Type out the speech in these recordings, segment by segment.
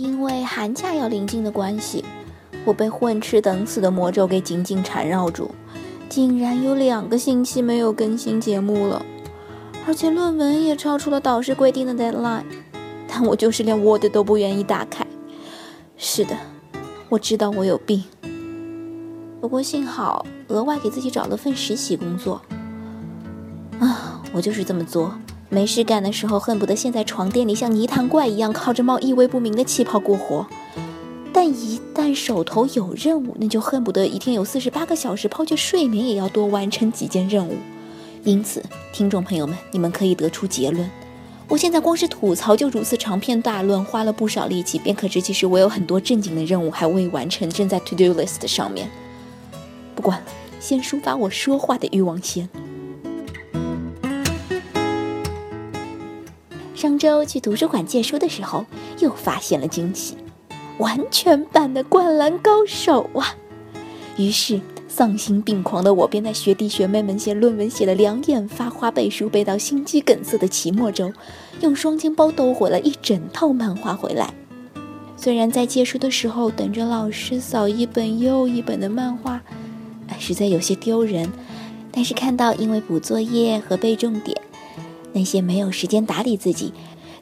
因为寒假要临近的关系，我被混吃等死的魔咒给紧紧缠绕住，竟然有两个星期没有更新节目了，而且论文也超出了导师规定的 deadline，但我就是连 Word 都不愿意打开。是的，我知道我有病。不过幸好额外给自己找了份实习工作。啊，我就是这么作，没事干的时候恨不得陷在床垫里像泥潭怪一样靠着冒意味不明的气泡过活，但一旦手头有任务，那就恨不得一天有四十八个小时抛却睡眠也要多完成几件任务。因此，听众朋友们，你们可以得出结论：我现在光是吐槽就如此长篇大论，花了不少力气，便可知其实我有很多正经的任务还未完成，正在 to do list 上面。不管了，先抒发我说话的欲望先。上周去图书馆借书的时候，又发现了惊喜，完全版的《灌篮高手》啊！于是丧心病狂的我便在学弟学妹们写论文写的两眼发花、背书背到心肌梗塞的期末周，用双肩包兜回了一整套漫画回来。虽然在借书的时候等着老师扫一本又一本的漫画，实在有些丢人，但是看到因为补作业和背重点。那些没有时间打理自己，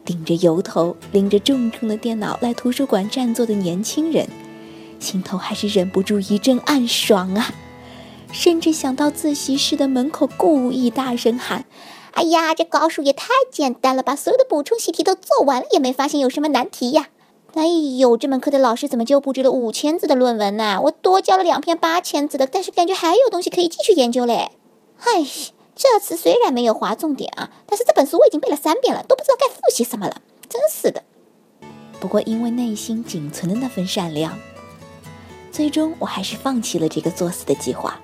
顶着油头、拎着重重的电脑来图书馆占座的年轻人，心头还是忍不住一阵暗爽啊！甚至想到自习室的门口，故意大声喊：“哎呀，这高数也太简单了吧！所有的补充习题都做完了，也没发现有什么难题呀！哎呦，这门课的老师怎么就布置了五千字的论文呢？我多交了两篇八千字的，但是感觉还有东西可以继续研究嘞！哎。”这次虽然没有划重点啊，但是这本书我已经背了三遍了，都不知道该复习什么了，真是的。不过因为内心仅存的那份善良，最终我还是放弃了这个作死的计划，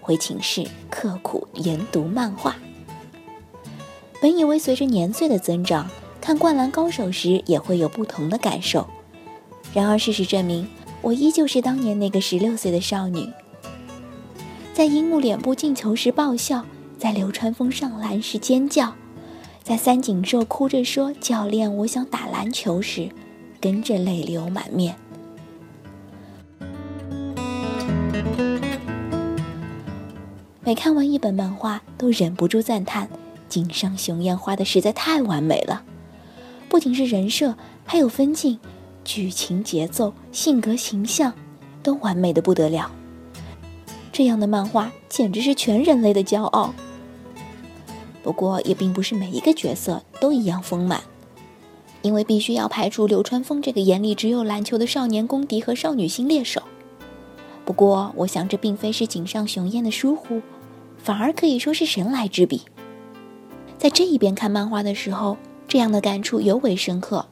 回寝室刻苦研读漫画。本以为随着年岁的增长，看《灌篮高手》时也会有不同的感受，然而事实证明，我依旧是当年那个十六岁的少女，在樱木脸部进球时爆笑。在流川枫上篮时尖叫，在三井寿哭着说“教练，我想打篮球”时，跟着泪流满面。每看完一本漫画，都忍不住赞叹：井上雄彦画的实在太完美了，不仅是人设，还有分镜、剧情、节奏、性格、形象，都完美的不得了。这样的漫画简直是全人类的骄傲。不过，也并不是每一个角色都一样丰满，因为必须要排除流川枫这个眼里只有篮球的少年公敌和少女心猎手。不过，我想这并非是井上雄彦的疏忽，反而可以说是神来之笔。在这一边看漫画的时候，这样的感触尤为深刻。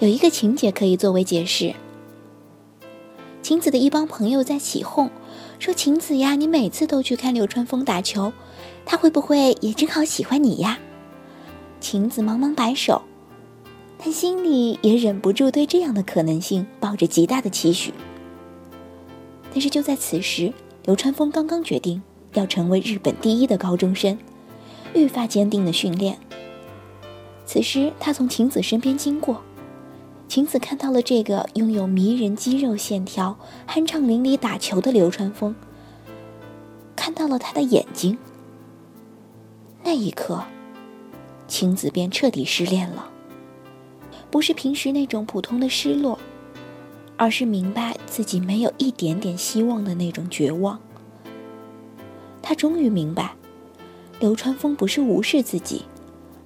有一个情节可以作为解释：晴子的一帮朋友在起哄，说：“晴子呀，你每次都去看流川枫打球。”他会不会也正好喜欢你呀？晴子忙忙摆手，但心里也忍不住对这样的可能性抱着极大的期许。但是就在此时，流川枫刚刚决定要成为日本第一的高中生，愈发坚定的训练。此时他从晴子身边经过，晴子看到了这个拥有迷人肌肉线条、酣畅淋漓打球的流川枫，看到了他的眼睛。那一刻，晴子便彻底失恋了。不是平时那种普通的失落，而是明白自己没有一点点希望的那种绝望。他终于明白，流川枫不是无视自己，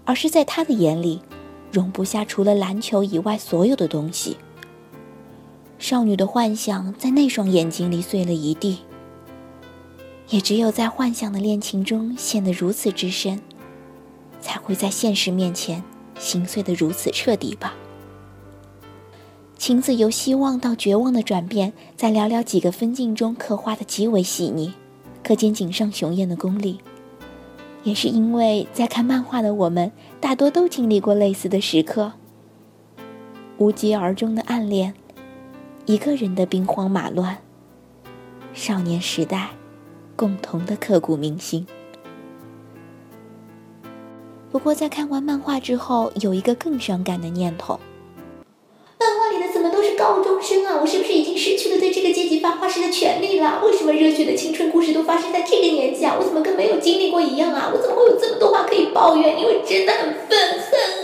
而是在他的眼里，容不下除了篮球以外所有的东西。少女的幻想在那双眼睛里碎了一地。也只有在幻想的恋情中陷得如此之深，才会在现实面前心碎得如此彻底吧。晴子由希望到绝望的转变，在寥寥几个分镜中刻画的极为细腻，可见井上雄彦的功力。也是因为在看漫画的我们，大多都经历过类似的时刻：无疾而终的暗恋，一个人的兵荒马乱，少年时代。共同的刻骨铭心。不过，在看完漫画之后，有一个更伤感的念头：漫画里的怎么都是高中生啊！我是不是已经失去了对这个阶级发话时的权利了？为什么热血的青春故事都发生在这个年纪啊？我怎么跟没有经历过一样啊？我怎么会有这么多话可以抱怨？因为真的很愤恨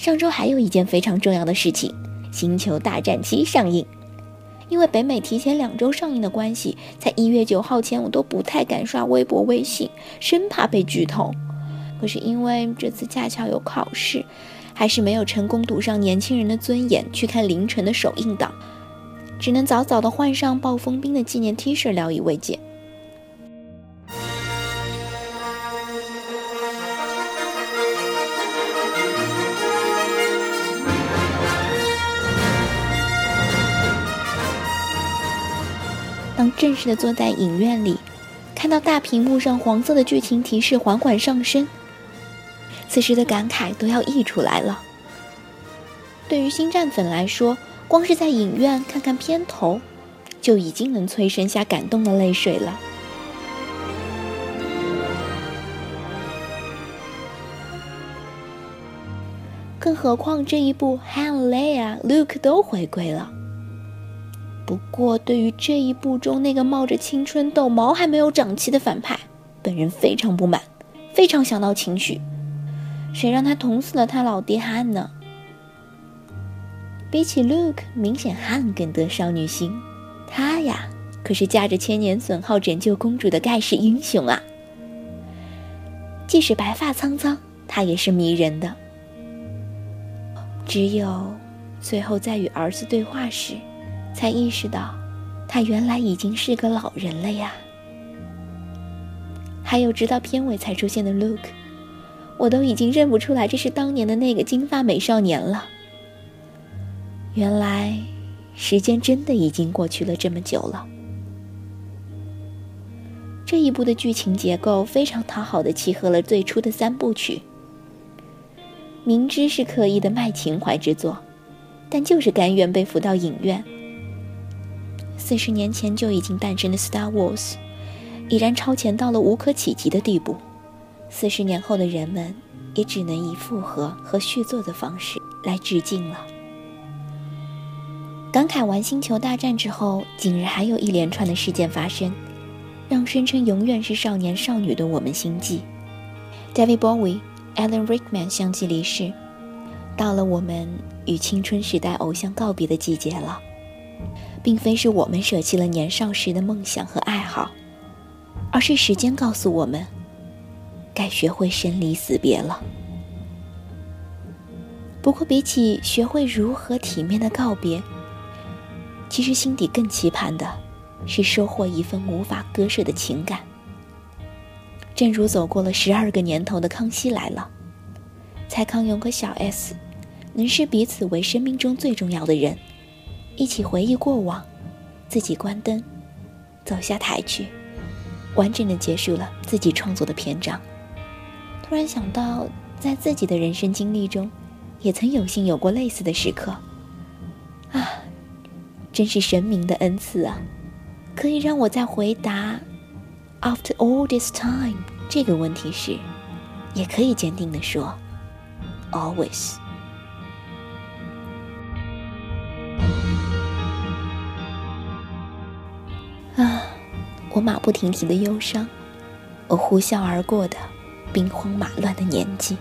上周还有一件非常重要的事情，《星球大战七》上映。因为北美提前两周上映的关系，在一月九号前我都不太敢刷微博、微信，生怕被剧透。可是因为这次恰巧有考试，还是没有成功赌上年轻人的尊严去看凌晨的首映档，只能早早的换上暴风兵的纪念 T 恤聊以慰藉。正式的坐在影院里，看到大屏幕上黄色的剧情提示缓缓上升，此时的感慨都要溢出来了。对于星战粉来说，光是在影院看看片头，就已经能催生下感动的泪水了。更何况这一部 Han、Leia、Luke 都回归了。不过，对于这一部中那个冒着青春痘、毛还没有长齐的反派，本人非常不满，非常想到情绪。谁让他捅死了他老爹汉呢？比起 Luke，明显汉更得少女心。他呀，可是驾着千年损耗拯救公主的盖世英雄啊！即使白发苍苍，他也是迷人的。只有最后在与儿子对话时。才意识到，他原来已经是个老人了呀。还有直到片尾才出现的 Luke，我都已经认不出来这是当年的那个金发美少年了。原来，时间真的已经过去了这么久了。这一部的剧情结构非常讨好的契合了最初的三部曲，明知是刻意的卖情怀之作，但就是甘愿被扶到影院。四十年前就已经诞生的《Star Wars》，已然超前到了无可企及的地步。四十年后的人们，也只能以复合和续作的方式来致敬了。感慨完《星球大战》之后，近日还有一连串的事件发生，让声称永远是少年少女的我们心悸。David Bowie、Alan Rickman 相继离世，到了我们与青春时代偶像告别的季节了。并非是我们舍弃了年少时的梦想和爱好，而是时间告诉我们，该学会生离死别了。不过，比起学会如何体面的告别，其实心底更期盼的，是收获一份无法割舍的情感。正如走过了十二个年头的《康熙来了》，蔡康永和小 S，能视彼此为生命中最重要的人。一起回忆过往，自己关灯，走下台去，完整的结束了自己创作的篇章。突然想到，在自己的人生经历中，也曾有幸有过类似的时刻。啊，真是神明的恩赐啊！可以让我在回答 “After all this time” 这个问题时，也可以坚定的说：“Always。”马不停蹄的忧伤，我呼啸而过的兵荒马乱的年纪。